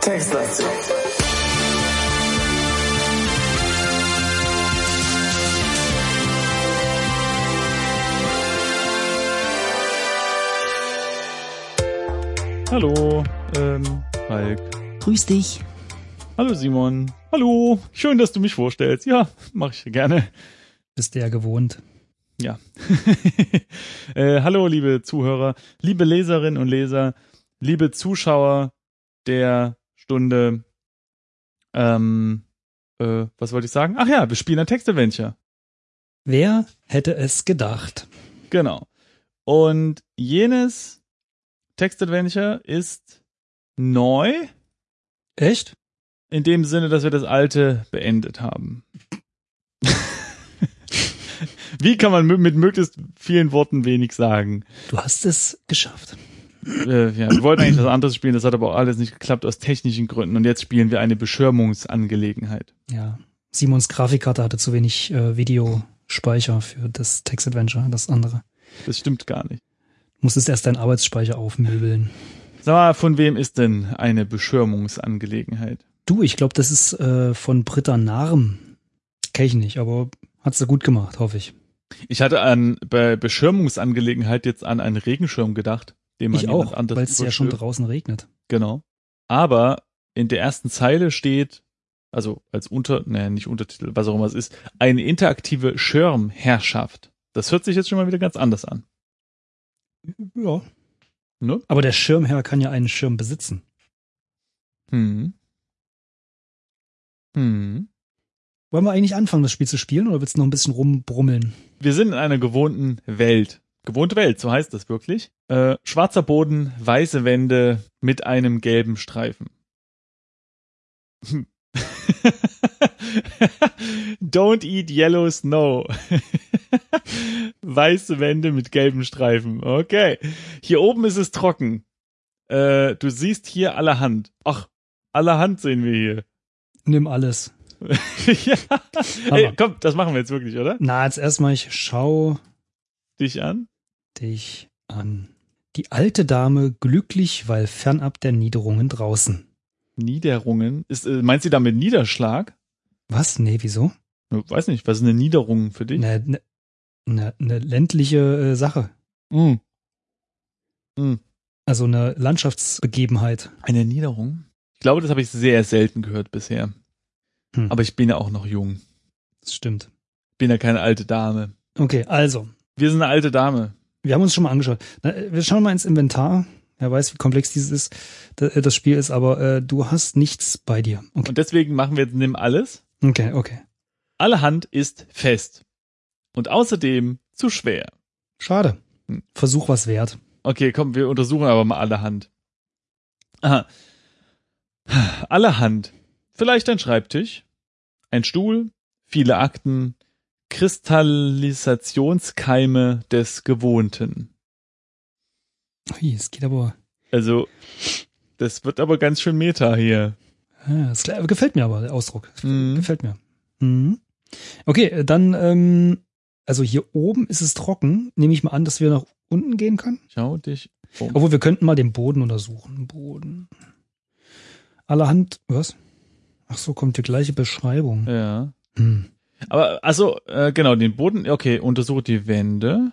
Textlastig. Hallo, ähm, Falk. Grüß dich. Hallo Simon. Hallo. Schön, dass du mich vorstellst. Ja, mache ich gerne. Bist du ja gewohnt. Ja. äh, hallo, liebe Zuhörer, liebe Leserinnen und Leser, liebe Zuschauer der Stunde. Ähm, äh, was wollte ich sagen? Ach ja, wir spielen ein Textadventure. Wer hätte es gedacht? Genau. Und jenes Textadventure ist neu. Echt? In dem Sinne, dass wir das alte beendet haben. Wie kann man mit möglichst vielen Worten wenig sagen? Du hast es geschafft. Äh, ja, wir wollten eigentlich was anderes spielen, das hat aber auch alles nicht geklappt aus technischen Gründen. Und jetzt spielen wir eine Beschirmungsangelegenheit. Ja. Simons Grafikkarte hatte zu wenig äh, Videospeicher für das Text Adventure, das andere. Das stimmt gar nicht. Du musstest erst deinen Arbeitsspeicher aufmöbeln. Sag mal, von wem ist denn eine Beschirmungsangelegenheit? Du, ich glaube, das ist äh, von Britta Narm. Kenn ich nicht, aber hat sie gut gemacht, hoffe ich. Ich hatte an bei Beschirmungsangelegenheit jetzt an einen Regenschirm gedacht, den man Ich auch, anderes weil es ja schon draußen regnet. Genau. Aber in der ersten Zeile steht, also als Unter, naja, nicht Untertitel, was auch immer es ist, eine interaktive Schirmherrschaft. Das hört sich jetzt schon mal wieder ganz anders an. Ja. Ne? Aber der Schirmherr kann ja einen Schirm besitzen. Hm. Hm. Wollen wir eigentlich anfangen, das Spiel zu spielen, oder willst du noch ein bisschen rumbrummeln? Wir sind in einer gewohnten Welt. Gewohnte Welt, so heißt das wirklich. Äh, schwarzer Boden, weiße Wände mit einem gelben Streifen. Don't eat yellow snow. Weiße Wände mit gelben Streifen. Okay. Hier oben ist es trocken. Äh, du siehst hier allerhand. Ach, allerhand sehen wir hier. Nimm alles. ja. Ey, komm, das machen wir jetzt wirklich, oder? Na, jetzt erstmal, ich schau Dich an? dich an. Die alte Dame glücklich, weil fernab der Niederungen draußen. Niederungen. Ist, äh, meinst du damit Niederschlag? Was? Nee, wieso? Ich weiß nicht, was ist eine Niederung für dich? Eine ne, ne, ne ländliche äh, Sache. Mm. Mm. Also eine Landschaftsbegebenheit. Eine Niederung? Ich glaube, das habe ich sehr selten gehört bisher. Hm. Aber ich bin ja auch noch jung. Das stimmt. Bin ja keine alte Dame. Okay, also, Wir sind eine alte Dame. wir haben uns schon mal angeschaut. Äh, Wir schauen mal ins Inventar. Wer weiß, wie komplex dieses ist, äh, das Spiel ist, aber äh, du hast nichts bei dir. Okay, Und deswegen machen wir jetzt nimm alles. okay, okay. Alle Hand ist fest. Und außerdem zu schwer. Schade. Hm. Versuch was wert. Okay, komm, wir untersuchen aber mal alle Hand. Aha. Alle Hand. Vielleicht ein Schreibtisch, ein Stuhl, viele Akten, Kristallisationskeime des Gewohnten. Ui, es geht aber. Also, das wird aber ganz schön meta hier. Ja, das kle- gefällt mir aber, der Ausdruck. Mhm. Gefällt mir. Mhm. Okay, äh, dann, ähm, also hier oben ist es trocken. Nehme ich mal an, dass wir nach unten gehen können. Schau dich um. Obwohl, wir könnten mal den Boden untersuchen. Boden. Allerhand, was? Ach so, kommt die gleiche Beschreibung. Ja. Hm. Aber, also, äh, genau, den Boden, okay, untersuche die Wände.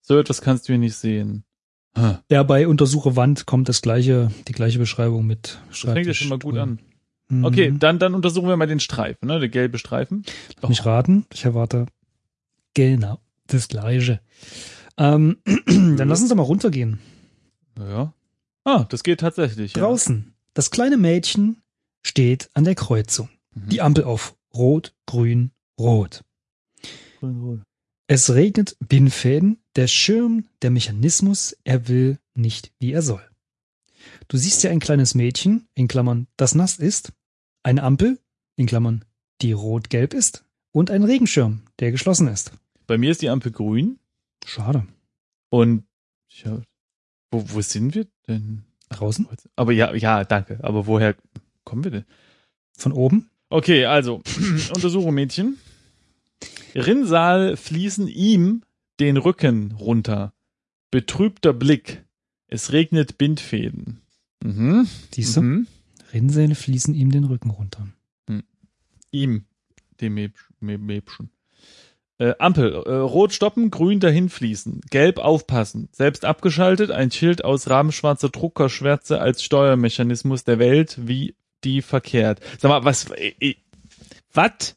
So etwas kannst du hier nicht sehen. Huh. Ja, bei Untersuche Wand kommt das gleiche, die gleiche Beschreibung mit Das fängt ja schon mal gut an. Mhm. Okay, dann, dann untersuchen wir mal den Streifen, ne? Der gelbe Streifen. Lass mich raten. Ich erwarte genau das gleiche. Ähm, dann lass uns doch mal runtergehen. Ja. Ah, das geht tatsächlich. Draußen. Das kleine Mädchen steht an der Kreuzung. Mhm. Die Ampel auf Rot, Grün, Rot. Ja. Es regnet Bindfäden, der Schirm, der Mechanismus, er will nicht, wie er soll. Du siehst ja ein kleines Mädchen, in Klammern, das nass ist, eine Ampel, in Klammern, die rot-gelb ist, und ein Regenschirm, der geschlossen ist. Bei mir ist die Ampel grün Schade. und ja, wo, wo sind wir denn? Draußen? Aber ja, ja, danke. Aber woher kommen wir denn? Von oben? Okay, also, untersuche Mädchen. Rinnsal fließen ihm den Rücken runter. Betrübter Blick. Es regnet Bindfäden. Mhm. Siehst du? Mhm. Rinnsale fließen ihm den Rücken runter. Ihm, dem Mäbsch- Mä- Mäbschen. Äh, Ampel, äh, rot stoppen, grün dahin fließen, gelb aufpassen, selbst abgeschaltet, ein Schild aus rahmenschwarzer Druckerschwärze als Steuermechanismus der Welt, wie die verkehrt. Sag mal, was, äh, äh, was?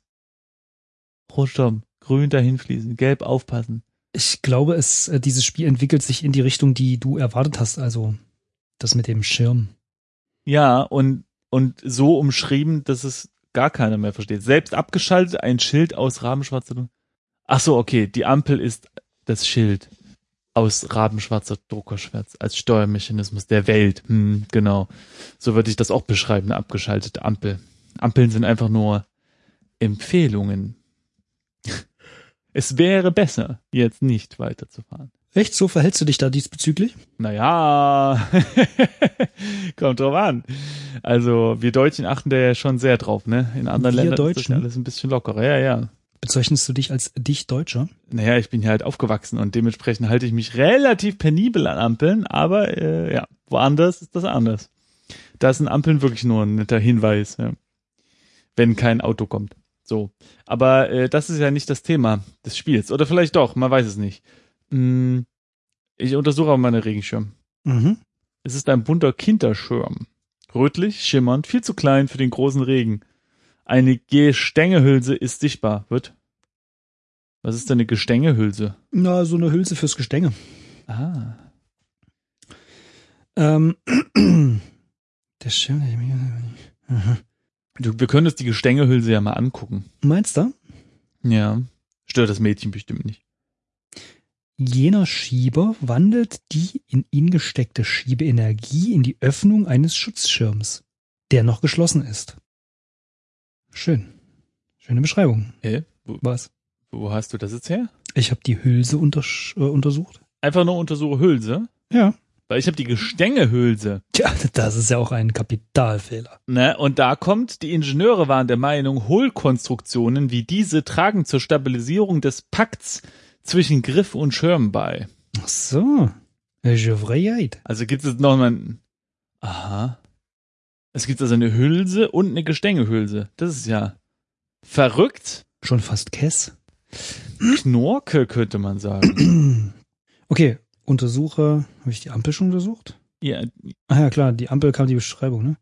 Rot stoppen, grün dahin fließen, gelb aufpassen. Ich glaube, es, äh, dieses Spiel entwickelt sich in die Richtung, die du erwartet hast. Also das mit dem Schirm. Ja, und, und so umschrieben, dass es gar keiner mehr versteht. Selbst abgeschaltet, ein Schild aus rabenschwarzer Druck. Ach so, okay, die Ampel ist das Schild aus rabenschwarzer Druckerschwärz als Steuermechanismus der Welt. Hm, genau. So würde ich das auch beschreiben, eine abgeschaltete Ampel. Ampeln sind einfach nur Empfehlungen. Es wäre besser, jetzt nicht weiterzufahren. Echt? So verhältst du dich da diesbezüglich? Naja, kommt drauf an. Also wir Deutschen achten da ja schon sehr drauf, ne? In anderen Wir Ländern ist das Deutschen? alles ein bisschen lockerer. Ja, ja. Bezeichnest du dich als dich Deutscher? Naja, ich bin hier halt aufgewachsen und dementsprechend halte ich mich relativ penibel an Ampeln, aber äh, ja, woanders ist das anders. Da sind Ampeln wirklich nur ein netter Hinweis, ja. wenn kein Auto kommt. So, aber äh, das ist ja nicht das Thema des Spiels. Oder vielleicht doch, man weiß es nicht. Hm, ich untersuche aber meine Regenschirm. Mhm. Es ist ein bunter Kinderschirm. Rötlich, schimmernd, viel zu klein für den großen Regen. Eine Gestängehülse ist sichtbar. Wird? Was ist denn eine Gestängehülse? Na, so eine Hülse fürs Gestänge. Ah. Ähm, der Schirm. Mhm. Du, wir können uns die Gestängehülse ja mal angucken. Meinst du? Ja. Stört das Mädchen bestimmt nicht. Jener Schieber wandelt die in ihn gesteckte Schiebeenergie in die Öffnung eines Schutzschirms, der noch geschlossen ist. Schön. Schöne Beschreibung. Hä? Wo, Was? wo hast du das jetzt her? Ich habe die Hülse untersch- äh, untersucht. Einfach nur untersuche Hülse. Ja. Weil ich habe die Gestängehülse. Tja, das ist ja auch ein Kapitalfehler. Ne? Und da kommt, die Ingenieure waren der Meinung, Hohlkonstruktionen wie diese tragen zur Stabilisierung des Pakts zwischen Griff und Schirm bei. Ach so. Je Freiheit. Also gibt es noch mal ein, aha. Es gibt also eine Hülse und eine Gestängehülse. Das ist ja verrückt. Schon fast Kess. Knorke könnte man sagen. Okay, untersuche. Habe ich die Ampel schon untersucht? ja, Ah ja, klar, die Ampel kam die Beschreibung, ne?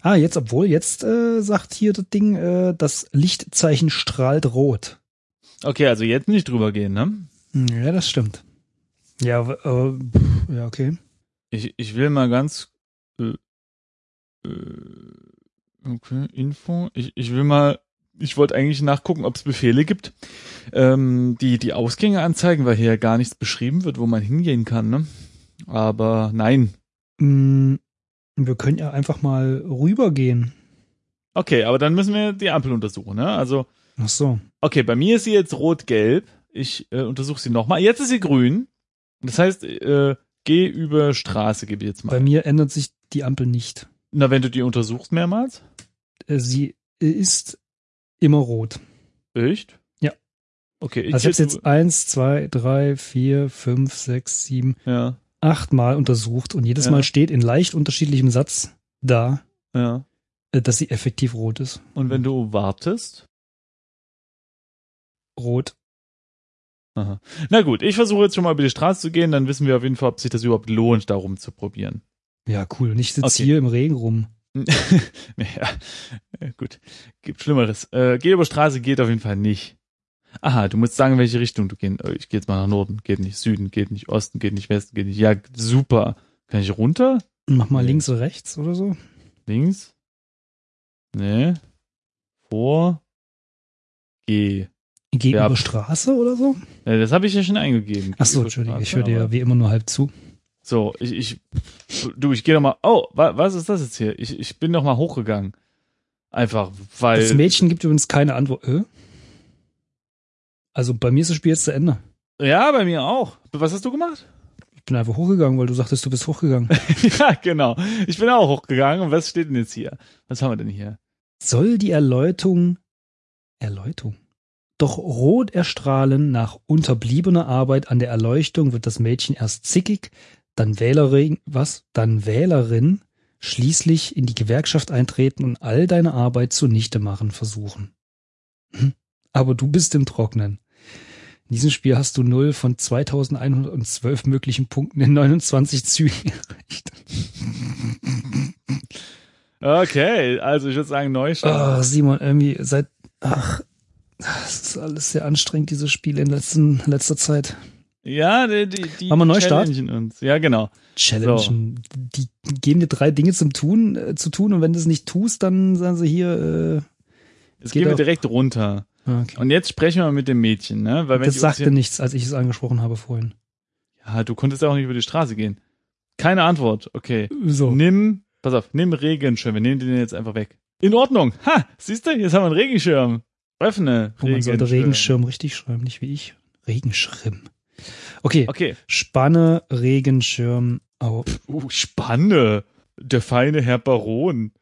Ah, jetzt, obwohl, jetzt äh, sagt hier das Ding, äh, das Lichtzeichen strahlt rot. okay, also jetzt nicht drüber gehen, ne? Hm, Ja, das stimmt. Ja, äh, ja, okay. Ich, ich will mal ganz äh, okay, Info. Ich, ich will mal, ich wollte eigentlich nachgucken, ob es Befehle gibt, ähm, die die Ausgänge anzeigen, weil hier ja gar nichts beschrieben wird, wo man hingehen kann, ne? Aber nein. Mm, Wir können ja einfach mal rübergehen. Okay, aber dann müssen wir die Ampel untersuchen, ne? Also, Ach so. okay, bei mir ist sie jetzt rot-gelb. Ich äh, untersuche sie nochmal. Jetzt ist sie grün. Das heißt, äh, geh über Straße, gebe ich jetzt mal. Bei mir ändert sich die Ampel nicht. Na, wenn du die untersuchst mehrmals? Äh, Sie ist immer rot. Echt? Ja. Okay, ich Also ich habe jetzt eins, zwei, drei, vier, fünf, sechs, sieben, Ja, acht Mal untersucht und jedes Ja. Mal steht in leicht unterschiedlichem Satz da, ja. äh, dass sie effektiv rot ist. Und wenn du wartest? Rot. Aha. Na gut, ich versuche jetzt schon mal über die Straße zu gehen, dann wissen wir auf jeden Fall, ob sich das überhaupt lohnt, da rumzuprobieren. Ja, cool. Und ich sitze Okay. hier im Regen rum. ja, gut. Gibt Schlimmeres. Äh, geh über Straße geht auf jeden Fall nicht. Aha, du musst sagen, in welche Richtung du gehen. Äh, Ich gehe jetzt mal nach Norden. Geht nicht. Süden geht nicht. Osten geht nicht. Westen geht nicht. Ja, super. Kann ich runter? Mach mal Nee. links oder rechts oder so. Links? Nee. Vor. Geh. Gegenüber Ja. Straße oder so? Äh, das habe ich ja schon eingegeben. Ach so, Über Entschuldigung. Ich höre dir ja wie immer nur halb zu. So, ich, ich, du, ich gehe doch mal, oh, wa, was ist das jetzt hier? Ich, ich bin doch mal hochgegangen. Einfach, weil, Das Mädchen gibt übrigens keine Antwort. Äh? Also bei mir ist das Spiel jetzt zu Ende. ja, bei mir auch. Was hast du gemacht? Ich bin einfach hochgegangen, weil du sagtest, du bist hochgegangen. ja, genau. Ich bin auch hochgegangen. Und was steht denn jetzt hier? Was haben wir denn hier? Soll die Erläuterung, Erläuterung, Doch rot erstrahlen nach unterbliebener Arbeit an der Erleuchtung wird das Mädchen erst zickig, dann Wählerin, was? Dann Wählerin, schließlich in die Gewerkschaft eintreten und all deine Arbeit zunichte machen versuchen. Hm? Aber du bist im Trocknen. In diesem Spiel hast du 0 von 2112 möglichen Punkten in 29 Zügen erreicht. Okay, also ich würde sagen Neustart. Ah, Simon, irgendwie seit, ach, es ist alles sehr anstrengend, diese Spiele in letzten, letzter Zeit. Ja, die, die, die Machen wir Neustart? challengen uns. Ja, genau. Challengen. Die geben dir drei Dinge zum Tun, äh, zu tun und wenn du es nicht tust, dann sagen sie hier, Jetzt Geht gehen wir direkt runter. äh, okay. Und jetzt sprechen wir mit dem Mädchen, ne? Weil wenn das sagte nichts, als ich es angesprochen habe vorhin. Ja, du konntest ja auch nicht über die Straße gehen. Keine Antwort. Okay. So. Nimm, pass auf, nimm Regenschirm. Wir nehmen den jetzt einfach weg. In Ordnung. Ha, siehst du, jetzt haben wir einen Regenschirm. Öffne. Oh, man sollte Regenschirm richtig schreiben, nicht wie ich. Regenschirm. Okay, Okay. Spanne, Regenschirm, au. Uh, Spanne. Der feine Herr Baron.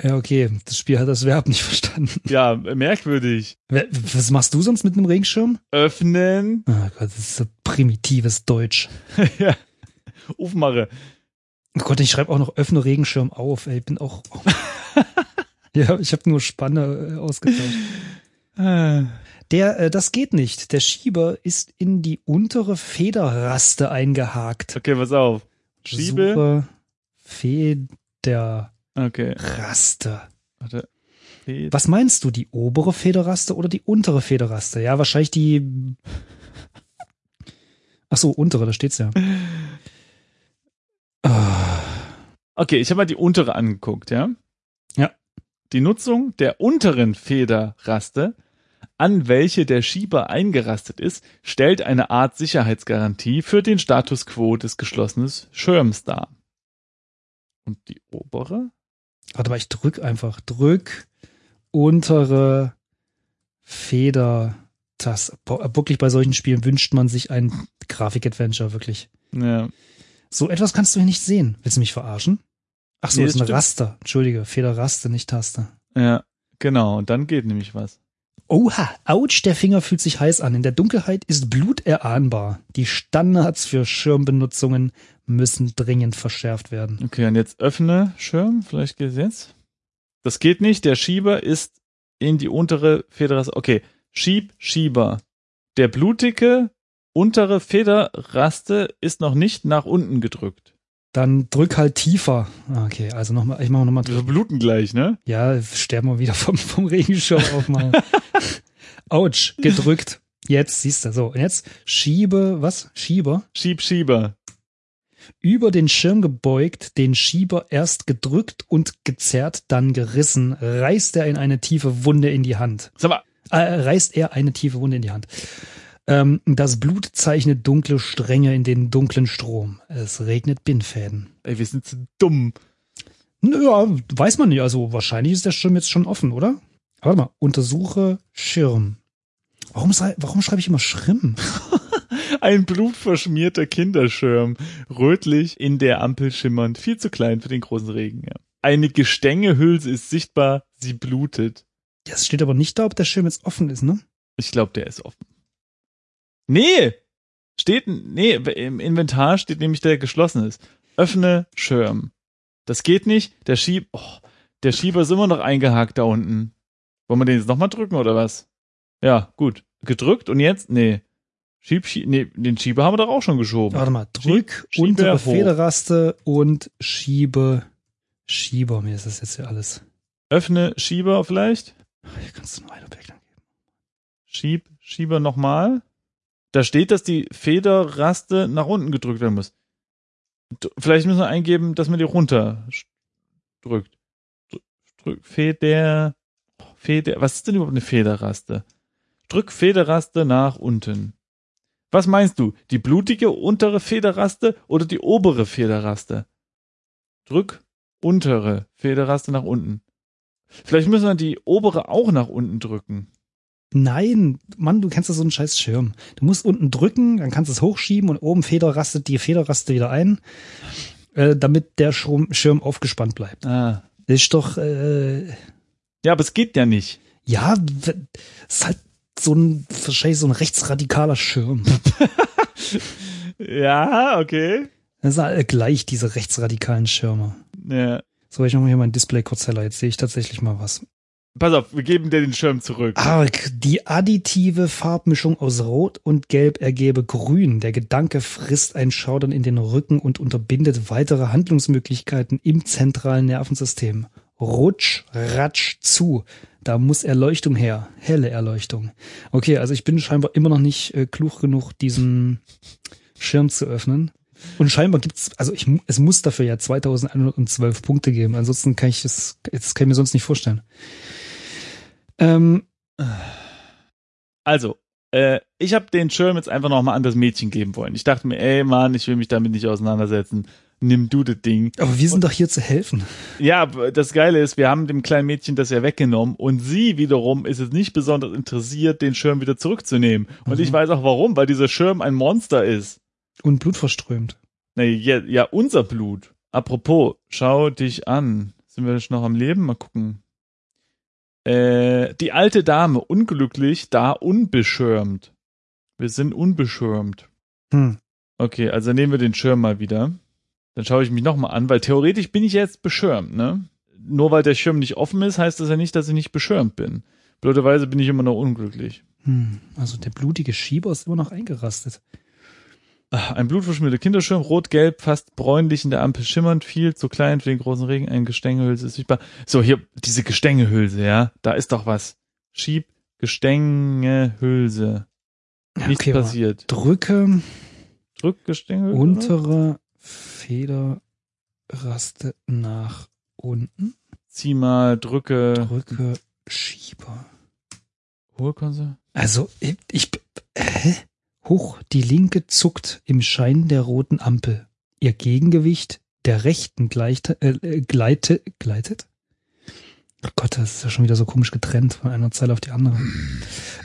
Ja, okay, das Spiel hat das Verb nicht verstanden. Ja, merkwürdig. Was machst du sonst mit einem Regenschirm? Öffnen. Oh Gott, das ist so primitives Deutsch. ja. Aufmache. Oh Gott, ich schreibe auch noch öffne Regenschirm auf, ey, bin auch. ja, ich habe nur Spanne äh, ausgetauscht. Der, äh, das geht nicht. Der Schieber ist in die untere Federraste eingehakt. Okay, pass auf. Schiebe. Suche Federraste. Okay. Warte. Was meinst du, die obere Federraste oder die untere Federraste? Ja, wahrscheinlich die. Ach so, untere, da steht's ja. Ah, Okay, ich habe mal die untere angeguckt, ja? Ja. Die Nutzung der unteren Federraste, an welche der Schieber eingerastet ist, stellt eine Art Sicherheitsgarantie für den Status quo des geschlossenen Schirms dar. Und die obere? Warte mal, ich drück einfach. Drück untere Federtaste. Boah, Wirklich bei solchen Spielen wünscht man sich ein Grafik-Adventure, wirklich. Ja. So etwas kannst du hier nicht sehen. Willst du mich verarschen? Ach so, Nee, das ist ein stimmt. Raster. Entschuldige, Federraste, nicht Taste. Ja, genau. Und dann geht nämlich was. Oha, ouch, der Finger fühlt sich heiß an. In der Dunkelheit ist Blut erahnbar. Die Standards für Schirmbenutzungen müssen dringend verschärft werden. Okay, und jetzt öffne Schirm. Vielleicht geht es jetzt. Das geht nicht. Der Schieber ist in die untere Federraste. Okay, Schieb, Schieber. Der blutige untere Federraste ist noch nicht nach unten gedrückt. Dann drück halt tiefer. Ah, Okay, also nochmal, ich mache nochmal. Wir bluten gleich, ne? Ja, sterben wir wieder vom, vom Regenschirm aufmachen. Autsch, gedrückt. Jetzt siehst du. So, und jetzt schiebe, was? Schieber. Schieb, Schieber. Über den Schirm gebeugt, den Schieber erst gedrückt und gezerrt, dann gerissen, reißt er in eine tiefe Wunde in die Hand. Sag mal, Äh, reißt er eine tiefe Wunde in die Hand. Ähm, das Blut zeichnet dunkle Stränge in den dunklen Strom. Es regnet Bindfäden. ey, wir sind so dumm. Naja, weiß man nicht. Also wahrscheinlich ist der Schirm jetzt schon offen, oder? Warte mal, untersuche Schirm. Warum, warum schreibe ich immer Schirm? Ein blutverschmierter Kinderschirm. Rötlich in der Ampel schimmernd. Viel zu klein für den großen Regen, ja. Eine Gestängehülse ist sichtbar. Sie blutet. Ja, es steht aber nicht da, ob der Schirm jetzt offen ist, ne? Ich glaube, der ist offen. Nee! Steht, nee, im Inventar steht nämlich, der geschlossen ist. Öffne Schirm. Das geht nicht. Der Schieb, oh, der Schieber ist immer noch eingehakt da unten. Wollen wir den jetzt nochmal drücken oder was? Ja, gut. Gedrückt und jetzt? Nee. Schieb, Schieb, nee, den Schieber haben wir doch auch schon geschoben. Warte mal, drück Schiebe untere. Federraste und schiebe Schieber. Mir ist das jetzt hier alles. Öffne Schieber vielleicht. Hier kannst du nur ein Objekt angeben. Schieb, Schieber nochmal. Da steht, dass die Federraste nach unten gedrückt werden muss. Vielleicht müssen wir eingeben, dass man die runter drückt. Dr- Drück, Feder, Feder, was ist denn überhaupt eine Federraste? Drück Federraste nach unten. Was meinst du? Die blutige untere Federraste oder die obere Federraste? Drück untere Federraste nach unten. Vielleicht müssen wir die obere auch nach unten drücken. Nein, Mann, du kennst ja so einen scheiß Schirm. Du musst unten drücken, dann kannst du es hochschieben und oben Federrastet die Federraste wieder ein, äh, damit der Schirm, Schirm aufgespannt bleibt. Ah. Das ist doch, äh, Ja, aber es geht ja nicht. ja, w- ist halt so ein, wahrscheinlich so ein rechtsradikaler Schirm. Ja, okay. Das sind alle gleich, diese rechtsradikalen Schirme. Ja. So, ich mach mal hier mein Display kurz heller. Jetzt sehe ich tatsächlich mal was. Pass auf, wir geben dir den Schirm zurück. Arg, die additive Farbmischung aus Rot und Gelb ergebe Grün. Der Gedanke frisst ein Schaudern in den Rücken und unterbindet weitere Handlungsmöglichkeiten im zentralen Nervensystem. Rutsch, ratsch zu. Da muss Erleuchtung her. Helle Erleuchtung. Okay, also ich bin scheinbar immer noch nicht äh, klug genug, diesen Schirm zu öffnen. Und scheinbar gibt's, also ich, es muss dafür ja 2112 Punkte geben. Ansonsten kann ich das, das kann ich mir sonst nicht vorstellen. Ähm, Also, äh, ich habe den Schirm jetzt einfach nochmal an das Mädchen geben wollen. Ich dachte mir, ey Mann, ich will mich damit nicht auseinandersetzen. Nimm du das Ding. aber wir sind doch hier zu helfen. Ja, das Geile ist, wir haben dem kleinen Mädchen das ja weggenommen und sie wiederum ist jetzt nicht besonders interessiert, den Schirm wieder zurückzunehmen. Und Mhm. ich weiß auch warum, weil dieser Schirm ein Monster ist. Und Blut verströmt. Na, ja, ja, unser Blut. Apropos, schau dich an. Sind wir noch am Leben? Mal gucken. Äh, die alte Dame, unglücklich, da unbeschirmt. Wir sind unbeschirmt. Hm. Okay, also nehmen wir den Schirm mal wieder. Dann schaue ich mich nochmal an, weil theoretisch bin ich jetzt beschirmt, ne? Nur weil der Schirm nicht offen ist, heißt das ja nicht, dass ich nicht beschirmt bin. Blöderweise bin ich immer noch unglücklich. Hm. Also der blutige Schieber ist immer noch eingerastet. Ein blutverschmierter Kinderschirm, rot-gelb, fast bräunlich in der Ampel schimmernd, viel zu klein für den großen Regen, ein Gestängelhülse ist sichtbar. So, hier, diese Gestängelhülse, ja, da ist doch was. Schieb, Gestängelhülse. Nichts Okay, passiert. Drücke Drück Gestängelhülse. untere Federraste nach unten. Zieh mal, drücke. Drücke Schieber. Hohlkonse. Also, ich, ich hä? Hoch, die linke zuckt im Schein der roten Ampel. Ihr Gegengewicht der rechten gleite, äh, gleite, gleitet? Oh Gott, das ist ja schon wieder so komisch getrennt von einer Zeile auf die andere.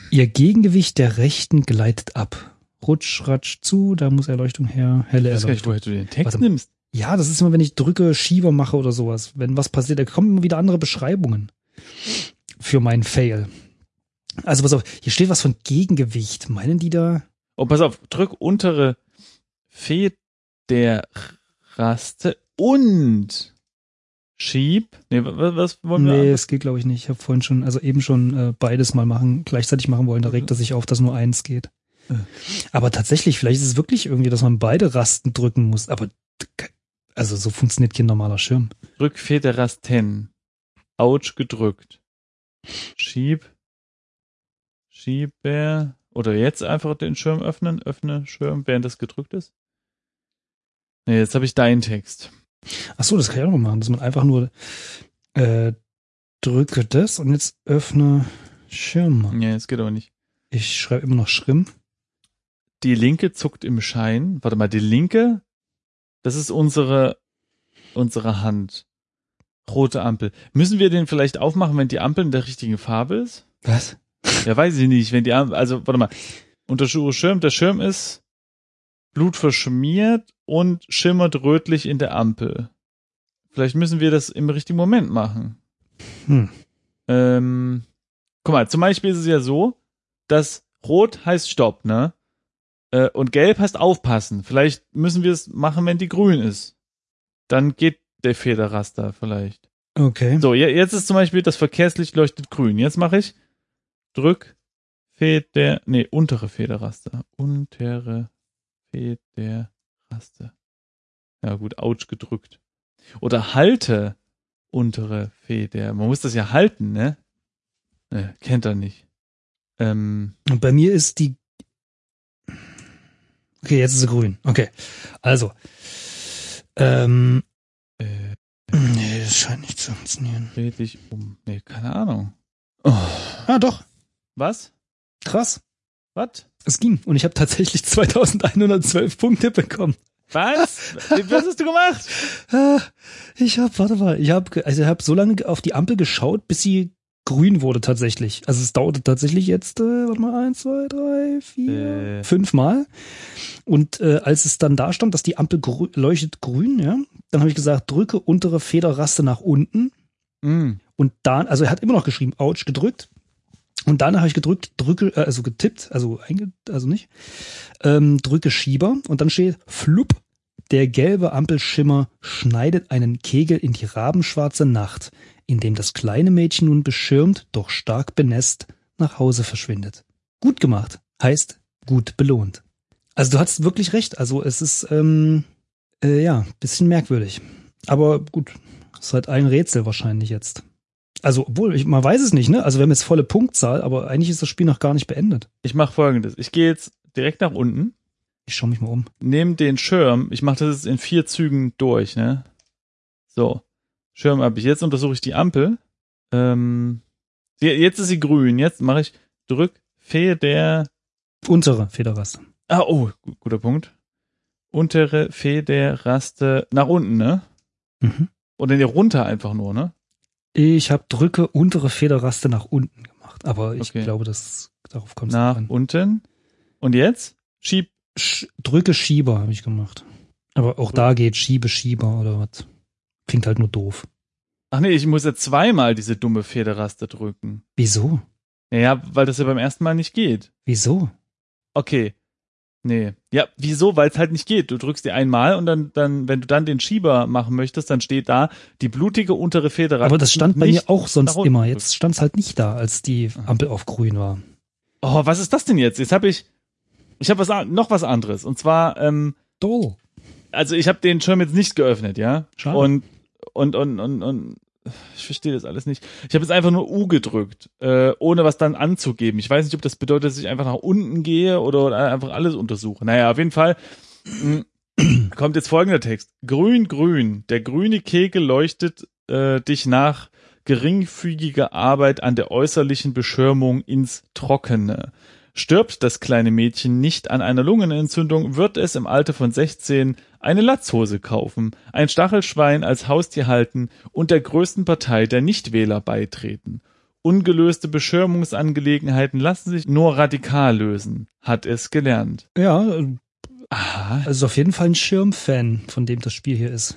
Ihr Gegengewicht der rechten gleitet ab. Rutsch, ratsch zu, da muss Erleuchtung her, helle Ich weiß gar nicht, Erleuchtung. woher du den Text Warte. nimmst. Ja, das ist immer, wenn ich drücke, Schieber mache oder sowas. Wenn was passiert, da kommen immer wieder andere Beschreibungen für meinen Fail. Also pass auf, hier steht was von Gegengewicht. Meinen die da? Oh, pass auf, drück untere Federraste und schieb. Nee, was, was wollen wir? Nee, es geht glaube ich nicht. Ich habe vorhin schon, also eben schon äh, beides mal machen, gleichzeitig machen wollen. Da regt er sich auf, dass nur eins geht. Äh. Aber tatsächlich, vielleicht ist es wirklich irgendwie, dass man beide Rasten drücken muss. Aber also so funktioniert kein normaler Schirm. Drück Federrasten. Autsch gedrückt. Schieb. Schieber. Oder jetzt einfach den Schirm öffnen. Öffne Schirm, während das gedrückt ist. Nee, jetzt habe ich deinen Text. Ach so, das kann ich auch noch machen, dass man einfach nur äh, drücke das und jetzt öffne Schirm. Nee, jetzt geht aber nicht. Ich schreibe immer noch Schrimm. Die linke zuckt im Schein. Warte mal, die linke, das ist unsere, unsere Hand. Rote Ampel. Müssen wir den vielleicht aufmachen, wenn die Ampel in der richtigen Farbe ist? Was? Ja, weiß ich nicht. Wenn die Ampel, also, warte mal. Unter Schirm, der Schirm ist blutverschmiert und schimmert rötlich in der Ampel. Vielleicht müssen wir das im richtigen Moment machen. Hm. Ähm, guck mal, zum Beispiel ist es ja so, dass Rot heißt Stopp, ne? Äh, und Gelb heißt Aufpassen. Vielleicht müssen wir es machen, wenn die grün ist. Dann geht der Federraster vielleicht. Okay. So, je- jetzt ist zum Beispiel das Verkehrslicht leuchtet grün. Jetzt mache ich drück Feder, nee, untere Federraster. Untere Federraster. Ja gut, ouch gedrückt. Oder halte untere Feder. Man muss das ja halten, ne? Ne, kennt er nicht. Ähm, Und bei mir ist die. Okay, jetzt ist sie grün. Okay. Also. Ähm. äh, Nee, das scheint nicht zu funktionieren. dreh dich um. Nee, keine Ahnung. Oh. Ah, doch. Was? Krass. Was? Es ging. Und ich habe tatsächlich 2112 Punkte bekommen. Was? Was hast du gemacht? Ah, Ich habe, warte mal, ich habe also ich hab so lange auf die Ampel geschaut, bis sie grün wurde tatsächlich. Also es dauerte tatsächlich jetzt, äh, warte mal, eins, zwei, drei, vier, Äh. fünf Mal. Und äh, als es dann da stand, dass die Ampel grü leuchtet grün, ja, dann habe ich gesagt, drücke untere Federraste nach unten. Mm. Und dann, also er hat immer noch geschrieben, ouch, gedrückt. Und danach habe ich gedrückt, drücke, äh, also getippt, also einge, also nicht, ähm, drücke Schieber und dann steht flupp, der gelbe Ampelschimmer schneidet einen Kegel in die rabenschwarze Nacht, in dem das kleine Mädchen nun beschirmt, doch stark benässt, nach Hause verschwindet. Gut gemacht, heißt gut belohnt. Also du hast wirklich recht, also es ist, ähm, äh, ja, bisschen merkwürdig. Aber gut, ist halt ein Rätsel wahrscheinlich jetzt. Also, obwohl, ich, man weiß es nicht, ne? Also wir haben jetzt volle Punktzahl, aber eigentlich ist das Spiel noch gar nicht beendet. Ich mache folgendes. Ich gehe jetzt direkt nach unten, Ich schaue mich mal um. nehme den Schirm, ich mache das jetzt in vier Zügen durch, ne? So. Schirm habe ich. Jetzt untersuche ich die Ampel. Ähm, jetzt ist sie grün. Jetzt mache ich drück Feder. Untere Federraste. Ah, oh, gu- guter Punkt. Untere Federraste nach unten, ne? Mhm. Oder nee, runter einfach nur, ne? Ich habe drücke untere Federraste nach unten gemacht, aber ich Okay. glaube, das darauf kommt es Nach an. unten. Und jetzt? Schieb. Sch drücke Schieber habe ich gemacht. Aber auch da geht Schiebe, Schieber oder was. Klingt halt nur doof. Ach nee, ich muss jetzt zweimal diese dumme Federraste drücken. Wieso? Naja, weil das ja beim ersten Mal nicht geht. Wieso? Okay. Nee. Ja, wieso? Weil es halt nicht geht. Du drückst die einmal und dann, dann, wenn du dann den Schieber machen möchtest, dann steht da die blutige untere Federraste. Aber das stand bei mir auch sonst immer. Jetzt stand es halt nicht da, als die Ampel auf grün war. Oh, was ist das denn jetzt? Jetzt habe ich, ich habe was noch was anderes. Und zwar, ähm, Doll. also ich habe den Schirm jetzt nicht geöffnet, ja. Schade. Und und und und und ich verstehe das alles nicht. Ich habe jetzt einfach nur U gedrückt, äh, ohne was dann anzugeben. Ich weiß nicht, ob das bedeutet, dass ich einfach nach unten gehe oder, einfach alles untersuche. Naja, auf jeden Fall mh, kommt jetzt folgender Text. Grün, grün. Der grüne Kegel leuchtet äh, dich nach geringfügiger Arbeit an der äußerlichen Beschirmung ins Trockene. Stirbt das kleine Mädchen nicht an einer Lungenentzündung, wird es im Alter von 16 eine Latzhose kaufen, ein Stachelschwein als Haustier halten und der größten Partei der Nichtwähler beitreten. Ungelöste Beschirmungsangelegenheiten lassen sich nur radikal lösen, hat es gelernt. Ja, Aha. also auf jeden Fall ein Schirmfan, von dem das Spiel hier ist.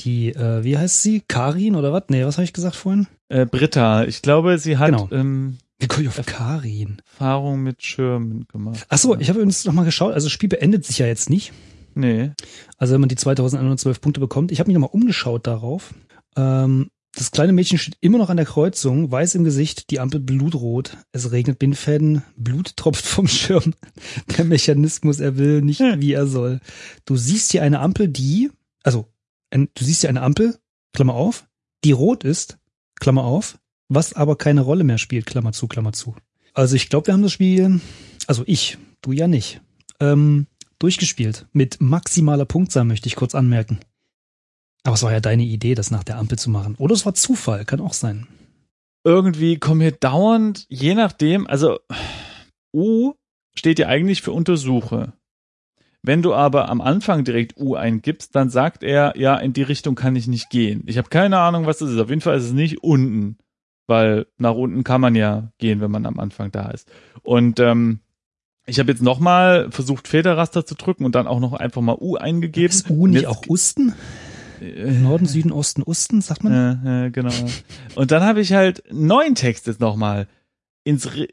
Die, äh, wie heißt sie? Karin oder was? Nee, was habe ich gesagt vorhin? Äh, Britta, ich glaube, sie hat Genau. ähm, Wie komme ich auf Karin? Erfahrung mit Schirmen gemacht. Ach so, ich habe übrigens nochmal geschaut. Also das Spiel beendet sich ja jetzt nicht. Nee. Also wenn man die 2112 Punkte bekommt. Ich habe mich nochmal umgeschaut darauf. Ähm, das kleine Mädchen steht immer noch an der Kreuzung, weiß im Gesicht, die Ampel blutrot. Es regnet Bindfäden, Blut tropft vom Schirm. Der Mechanismus, er will nicht, wie er soll. Du siehst hier eine Ampel, die, also du siehst hier eine Ampel, Klammer auf, die rot ist, Klammer auf, was aber keine Rolle mehr spielt, Klammer zu, Klammer zu. Also ich glaube, wir haben das Spiel, also ich, du ja nicht, ähm, durchgespielt. Mit maximaler Punktzahl möchte ich kurz anmerken. Aber es war ja deine Idee, das nach der Ampel zu machen. Oder es war Zufall, kann auch sein. irgendwie kommen hier dauernd, je nachdem, also U steht ja eigentlich für Untersuche. Wenn du aber am Anfang direkt U eingibst, dann sagt er, ja, in die Richtung kann ich nicht gehen. Ich habe keine Ahnung, was das ist. Auf jeden Fall ist es nicht unten, weil nach unten kann man ja gehen, wenn man am Anfang da ist. Und ähm, ich habe jetzt nochmal versucht, Federraster zu drücken und dann auch noch einfach mal U eingegeben. Ist U nicht auch Usten? Äh, Norden, Süden, Osten, Osten, sagt man? Ja, ja, genau. Und dann habe ich halt neuen Text jetzt nochmal ins äh,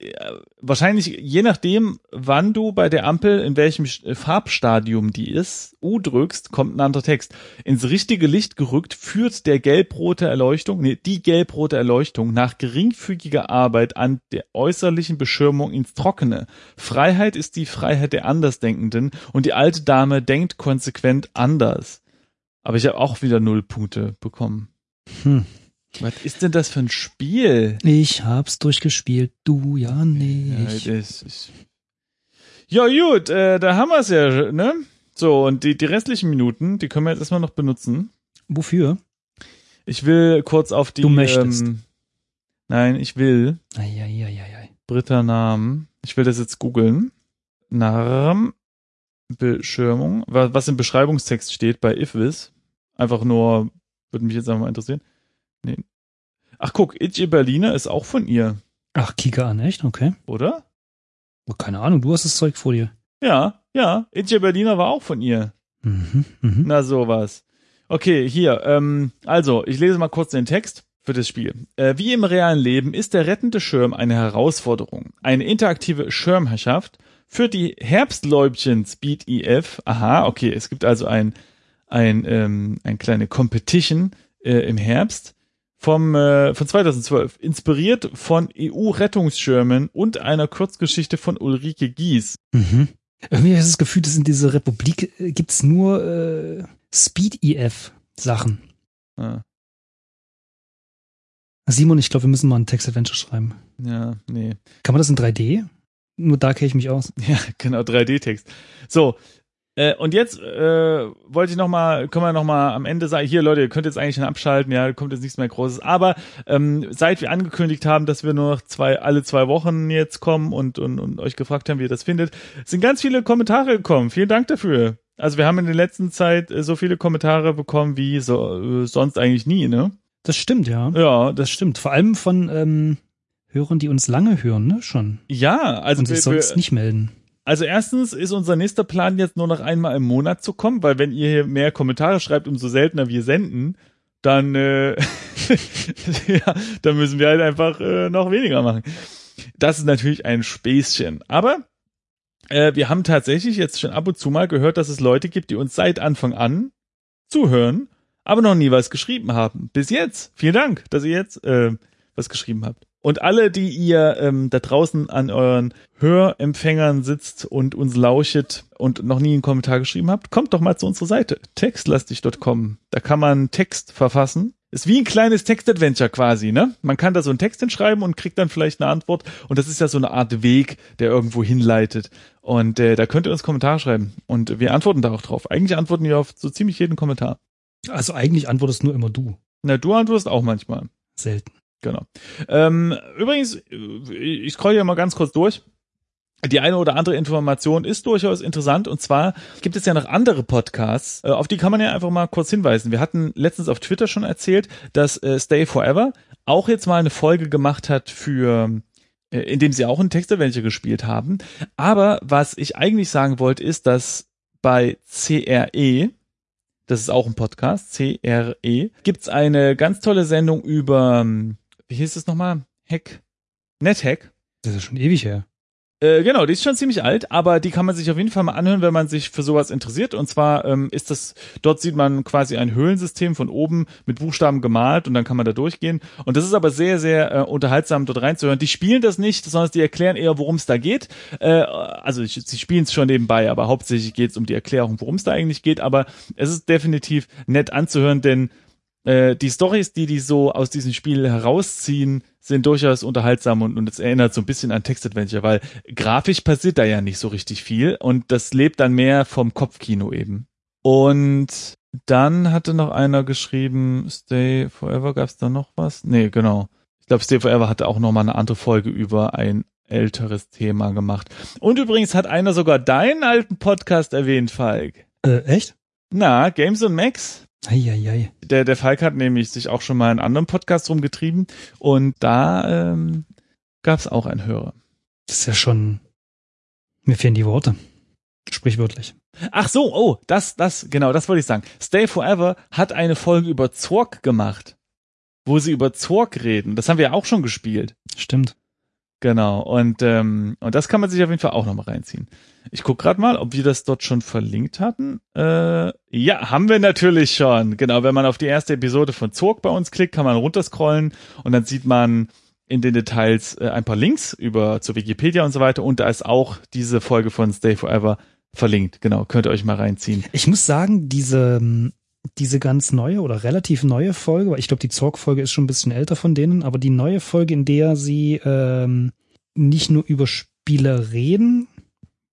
wahrscheinlich je nachdem, wann du bei der Ampel in welchem Sch- Farbstadium die ist, U drückst, kommt ein anderer Text. Ins richtige Licht gerückt führt der gelbrote Erleuchtung, nee, die gelbrote Erleuchtung nach geringfügiger Arbeit an der äußerlichen Beschirmung ins Trockene. Freiheit ist die Freiheit der Andersdenkenden und die alte Dame denkt konsequent anders. Aber ich habe auch wieder null Punkte bekommen. Hm. Was ist denn das für ein Spiel? Ich hab's durchgespielt, du ja Ja, nicht. das ist- ja gut, äh, da haben wir es ja, ne? So, und die, die restlichen Minuten, die können wir jetzt erstmal noch benutzen. Wofür? Ich will kurz auf die. Du möchtest. Ähm, nein, ich will Eieieiei. Britta Namen. Ich will das jetzt googeln. Narm Beschirmung. Was, was im Beschreibungstext steht bei Ifvis. Einfach nur, würde mich jetzt einfach mal interessieren. Nee. Ach guck, Itche Berliner ist auch von ihr, Ach, Kika an, echt? Okay. oder? Oh, keine Ahnung, du hast das Zeug vor dir. Ja, ja, Itche Berliner war auch von ihr. Mhm, mhm. Na sowas. Okay, hier, ähm, also, ich lese mal kurz den Text. für das Spiel. Äh, wie im realen Leben ist der rettende Schirm eine Herausforderung. Eine interaktive Schirmherrschaft für die Herbstläubchen Speed EF. Aha, okay, es gibt also ein, ein, ähm, ein kleine Competition äh, im Herbst vom, äh, von 2012, inspiriert von EU-Rettungsschirmen und einer Kurzgeschichte von Ulrike Gies. Mhm. Irgendwie habe ich das Gefühl, dass in dieser Republik äh, gibt's nur äh, Speed-EF-Sachen. Ah, Simon, ich glaube, wir müssen mal ein Text-Adventure schreiben. ja, nee. Kann man das in 3D? Nur da kenne ich mich aus. Ja, genau, 3D-Text. So, äh, und jetzt äh, wollte ich noch mal, können wir noch mal am Ende sagen, hier Leute, ihr könnt jetzt eigentlich schon abschalten, ja, kommt jetzt nichts mehr Großes. Aber ähm, seit wir angekündigt haben, dass wir nur noch zwei, alle zwei Wochen jetzt kommen und, und, und euch gefragt haben, wie ihr das findet, sind ganz viele Kommentare gekommen. Vielen Dank dafür. Also wir haben in der letzten Zeit äh, so viele Kommentare bekommen wie so, äh, sonst eigentlich nie, ne? Das stimmt, ja. Ja, Das stimmt. Vor allem von ähm, Hörern, die uns lange hören, ne? Schon. ja, also Und sich sonst wir, nicht melden. Also erstens ist unser nächster Plan jetzt nur noch einmal im Monat zu kommen, weil wenn ihr hier mehr Kommentare schreibt, umso seltener wir senden, dann, äh, ja, dann müssen wir halt einfach äh, noch weniger machen. Das ist natürlich ein Späßchen. Aber äh, wir haben tatsächlich jetzt schon ab und zu mal gehört, dass es Leute gibt, die uns seit Anfang an zuhören, aber noch nie was geschrieben haben. Bis jetzt. Vielen Dank, dass ihr jetzt äh, was geschrieben habt. Und alle, die ihr ähm, da draußen an euren Hörempfängern sitzt und uns lauschet und noch nie einen Kommentar geschrieben habt, kommt doch mal zu unserer Seite, textlastig.com. Da kann man Text verfassen. Ist wie ein kleines Textadventure quasi, ne? Man kann da so einen Text hinschreiben und kriegt dann vielleicht eine Antwort. Und das ist ja so eine Art Weg, der irgendwo hinleitet. Und äh, da könnt ihr uns Kommentare schreiben. Und wir antworten da auch drauf. Eigentlich antworten wir auf so ziemlich jeden Kommentar. Also eigentlich antwortest nur immer du. Na, du antwortest auch manchmal. Selten. Genau. Ähm, übrigens, äh, ich scroll hier mal ganz kurz durch. Die eine oder andere Information ist durchaus interessant und zwar gibt es ja noch andere Podcasts, äh, auf die kann man ja einfach mal kurz hinweisen. Wir hatten letztens auf Twitter schon erzählt, dass äh, Stay Forever auch jetzt mal eine Folge gemacht hat für in dem sie auch ein Textadventure gespielt haben. Aber was ich eigentlich sagen wollte, ist, dass bei CRE, das ist auch ein Podcast, CRE, gibt's eine ganz tolle Sendung über, ähm, wie hieß es nochmal? Hack? NetHack. Das ist schon ewig her. Äh, genau, die ist schon ziemlich alt, aber die kann man sich auf jeden Fall mal anhören, wenn man sich für sowas interessiert. Und zwar ähm, ist das, dort sieht man quasi ein Höhlensystem von oben mit Buchstaben gemalt und dann kann man da durchgehen. Und das ist aber sehr, sehr äh, unterhaltsam, dort reinzuhören. Die spielen das nicht, sondern die erklären eher, worum es da geht. Äh, also ich, sie spielen es schon nebenbei, aber hauptsächlich geht es um die Erklärung, worum es da eigentlich geht. Aber es ist definitiv nett anzuhören, denn äh, die Stories, die die so aus diesem Spiel herausziehen, sind durchaus unterhaltsam und, und es erinnert so ein bisschen an Textadventure, weil grafisch passiert da ja nicht so richtig viel und das lebt dann mehr vom Kopfkino eben. Und dann hatte noch einer geschrieben, Stay Forever, gab's da noch was? Nee, genau. Ich glaube, Stay Forever hatte auch noch mal eine andere Folge über ein älteres Thema gemacht. Und übrigens hat einer sogar deinen alten Podcast erwähnt, Falk. Äh, echt? Na, Games und Max? Eieiei. Der, der Falk hat nämlich sich auch schon mal in anderen Podcasts rumgetrieben und da ähm, gab es auch einen Hörer. Das ist ja schon. Mir fehlen die Worte. Sprichwörtlich. Ach so, oh, das, das, genau, das wollte ich sagen. Stay Forever hat eine Folge über Zorg gemacht, wo sie über Zorg reden. Das haben wir ja auch schon gespielt. Stimmt. Genau, und, ähm, und das kann man sich auf jeden Fall auch nochmal reinziehen. Ich guck gerade mal, ob wir das dort schon verlinkt hatten. Äh, ja, haben wir natürlich schon. Genau, wenn man auf die erste Episode von Zorg bei uns klickt, kann man runterscrollen und dann sieht man in den Details äh, ein paar Links über zur Wikipedia und so weiter und da ist auch diese Folge von Stay Forever verlinkt. Genau, könnt ihr euch mal reinziehen. Ich muss sagen, diese, ähm, diese ganz neue oder relativ neue Folge, weil ich glaube, die Zorg-Folge ist schon ein bisschen älter von denen, aber die neue Folge, in der sie ähm, nicht nur über Spiele reden,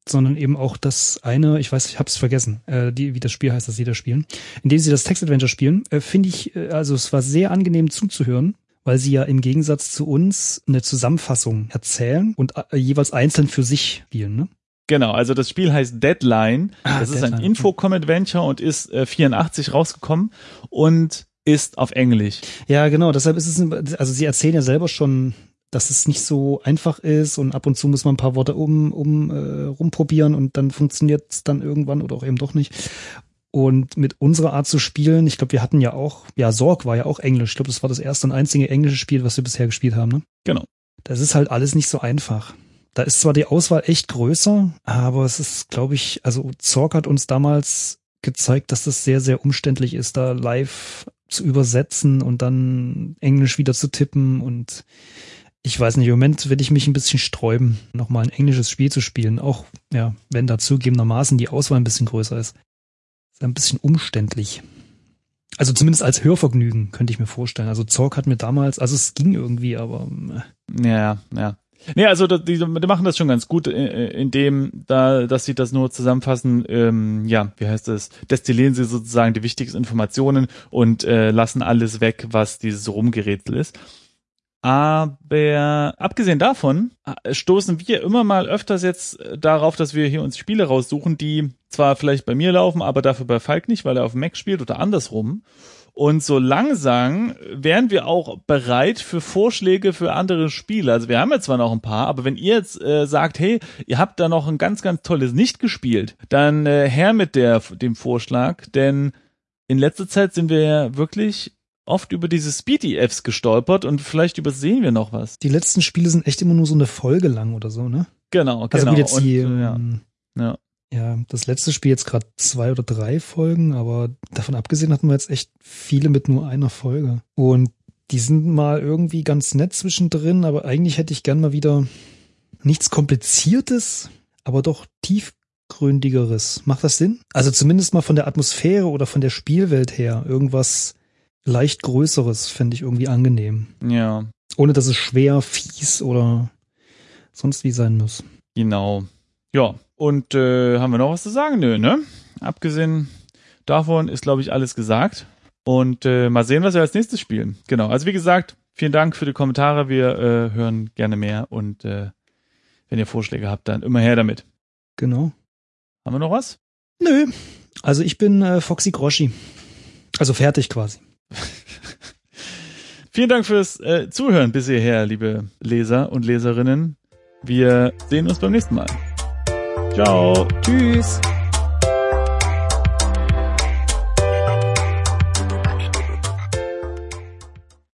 sondern eben auch das eine, ich weiß, ich hab's vergessen, äh, die, wie das Spiel heißt, das sie da spielen, indem sie das Text-Adventure spielen, äh, finde ich, äh, also es war sehr angenehm zuzuhören, weil sie ja im Gegensatz zu uns eine Zusammenfassung erzählen und äh, jeweils einzeln für sich spielen, ne? Genau, also das Spiel heißt Deadline. Ah, das ist ein Deadline. Infocom-Adventure und ist äh, 84 rausgekommen und ist auf Englisch. Ja, genau. Deshalb ist es, also sie erzählen ja selber schon, dass es nicht so einfach ist und ab und zu muss man ein paar Worte um, um äh, rumprobieren und dann funktioniert es dann irgendwann oder auch eben doch nicht. Und mit unserer Art zu spielen, ich glaube, wir hatten ja auch, ja, Sorg war ja auch Englisch. Ich glaube, das war das erste und einzige englische Spiel, was wir bisher gespielt haben, ne? Genau. Das ist halt alles nicht so einfach. Da ist zwar die Auswahl echt größer, aber es ist, glaube ich, also Zorg hat uns damals gezeigt, dass das sehr, sehr umständlich ist, da live zu übersetzen und dann Englisch wieder zu tippen und ich weiß nicht, im Moment will ich mich ein bisschen sträuben, nochmal ein englisches Spiel zu spielen, auch ja, wenn da zugegebenermaßen die Auswahl ein bisschen größer ist. Ist ein bisschen umständlich. Also zumindest als Hörvergnügen könnte ich mir vorstellen. Also Zorg hat mir damals, also es ging irgendwie, aber. Äh. Ja, ja. Nee, also die, die machen das schon ganz gut, äh, äh, indem da, dass sie das nur zusammenfassen, ähm, ja, wie heißt es, destillieren sie sozusagen die wichtigsten Informationen und äh, lassen alles weg, was dieses Rumgerätsel ist. Aber abgesehen davon äh, stoßen wir immer mal öfters jetzt darauf, dass wir hier uns Spiele raussuchen, die zwar vielleicht bei mir laufen, aber dafür bei Falk nicht, weil er auf dem Mac spielt oder andersrum. Und so langsam wären wir auch bereit für Vorschläge für andere Spiele. Also wir haben jetzt zwar noch ein paar, aber wenn ihr jetzt äh, sagt, hey, ihr habt da noch ein ganz, ganz tolles nicht gespielt, dann äh, her mit der, dem Vorschlag, denn in letzter Zeit sind wir ja wirklich oft über diese Speedy-Fs gestolpert und vielleicht übersehen wir noch was. Die letzten Spiele sind echt immer nur so eine Folge lang oder so, ne? Genau, also genau. Wie jetzt die, und, ja. ähm, ja. Ja, das letzte Spiel jetzt gerade zwei oder drei Folgen, aber davon abgesehen hatten wir jetzt echt viele mit nur einer Folge. Und die sind mal irgendwie ganz nett zwischendrin, aber eigentlich hätte ich gern mal wieder nichts Kompliziertes, aber doch tiefgründigeres. Macht das Sinn? Also zumindest mal von der Atmosphäre oder von der Spielwelt her irgendwas leicht Größeres fände ich irgendwie angenehm. Ja. Ohne dass es schwer, fies oder sonst wie sein muss. Genau. Ja, und äh, haben wir noch was zu sagen? Nö, ne? Abgesehen davon ist, glaube ich, alles gesagt. Und äh, mal sehen, was wir als nächstes spielen. Genau. Also wie gesagt, vielen Dank für die Kommentare. Wir äh, hören gerne mehr und äh, wenn ihr Vorschläge habt, dann immer her damit. Genau. Haben wir noch was? Nö. Also ich bin äh, Foxy Groschi. Also fertig quasi. Vielen Dank fürs äh, Zuhören bis hierher, liebe Leser und Leserinnen. Wir sehen uns beim nächsten Mal. Ciao. Tschüss.